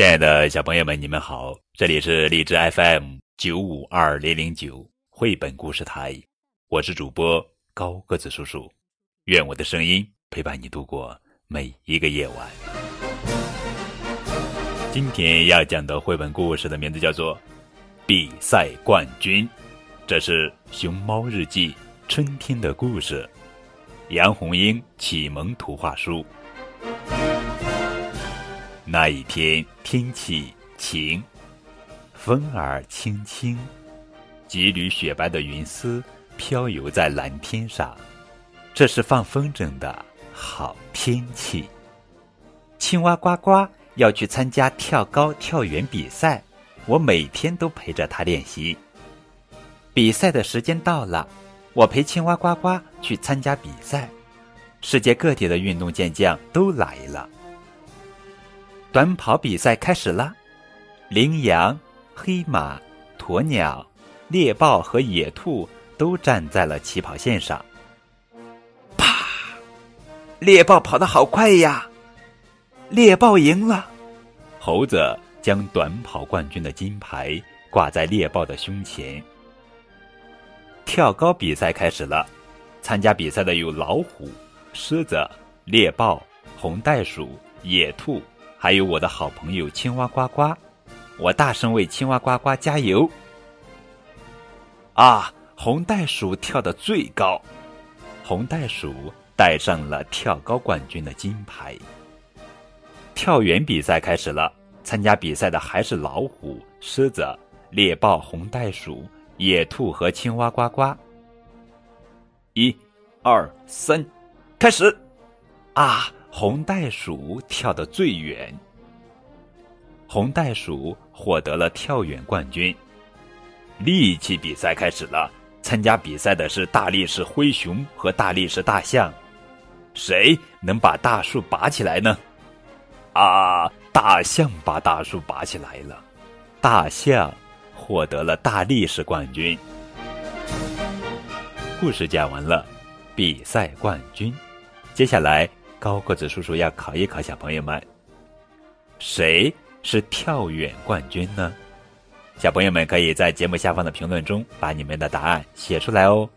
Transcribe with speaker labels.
Speaker 1: 亲爱的小朋友们，你们好！这里是荔枝 FM 九五二零零九绘本故事台，我是主播高个子叔叔。愿我的声音陪伴你度过每一个夜晚。今天要讲的绘本故事的名字叫做《比赛冠军》，这是《熊猫日记》春天的故事，杨红樱启蒙图画书。那一天天气晴，风儿轻轻，几缕雪白的云丝飘游在蓝天上，这是放风筝的好天气。青蛙呱呱要去参加跳高、跳远比赛，我每天都陪着他练习。比赛的时间到了，我陪青蛙呱呱去参加比赛。世界各地的运动健将都来了。短跑比赛开始了，羚羊、黑马、鸵鸟、猎豹和野兔都站在了起跑线上。啪！猎豹跑得好快呀！猎豹赢了。猴子将短跑冠军的金牌挂在猎豹的胸前。跳高比赛开始了，参加比赛的有老虎、狮子、猎豹、红袋鼠、野兔。还有我的好朋友青蛙呱呱，我大声为青蛙呱呱加油！啊，红袋鼠跳得最高，红袋鼠带上了跳高冠军的金牌。跳远比赛开始了，参加比赛的还是老虎、狮子、猎豹、红袋鼠、野兔和青蛙呱呱。一、二、三，开始！啊！红袋鼠跳得最远，红袋鼠获得了跳远冠军。力气比赛开始了，参加比赛的是大力士灰熊和大力士大象，谁能把大树拔起来呢？啊，大象把大树拔起来了，大象获得了大力士冠军。故事讲完了，比赛冠军，接下来。高个子叔叔要考一考小朋友们，谁是跳远冠军呢？小朋友们可以在节目下方的评论中把你们的答案写出来哦。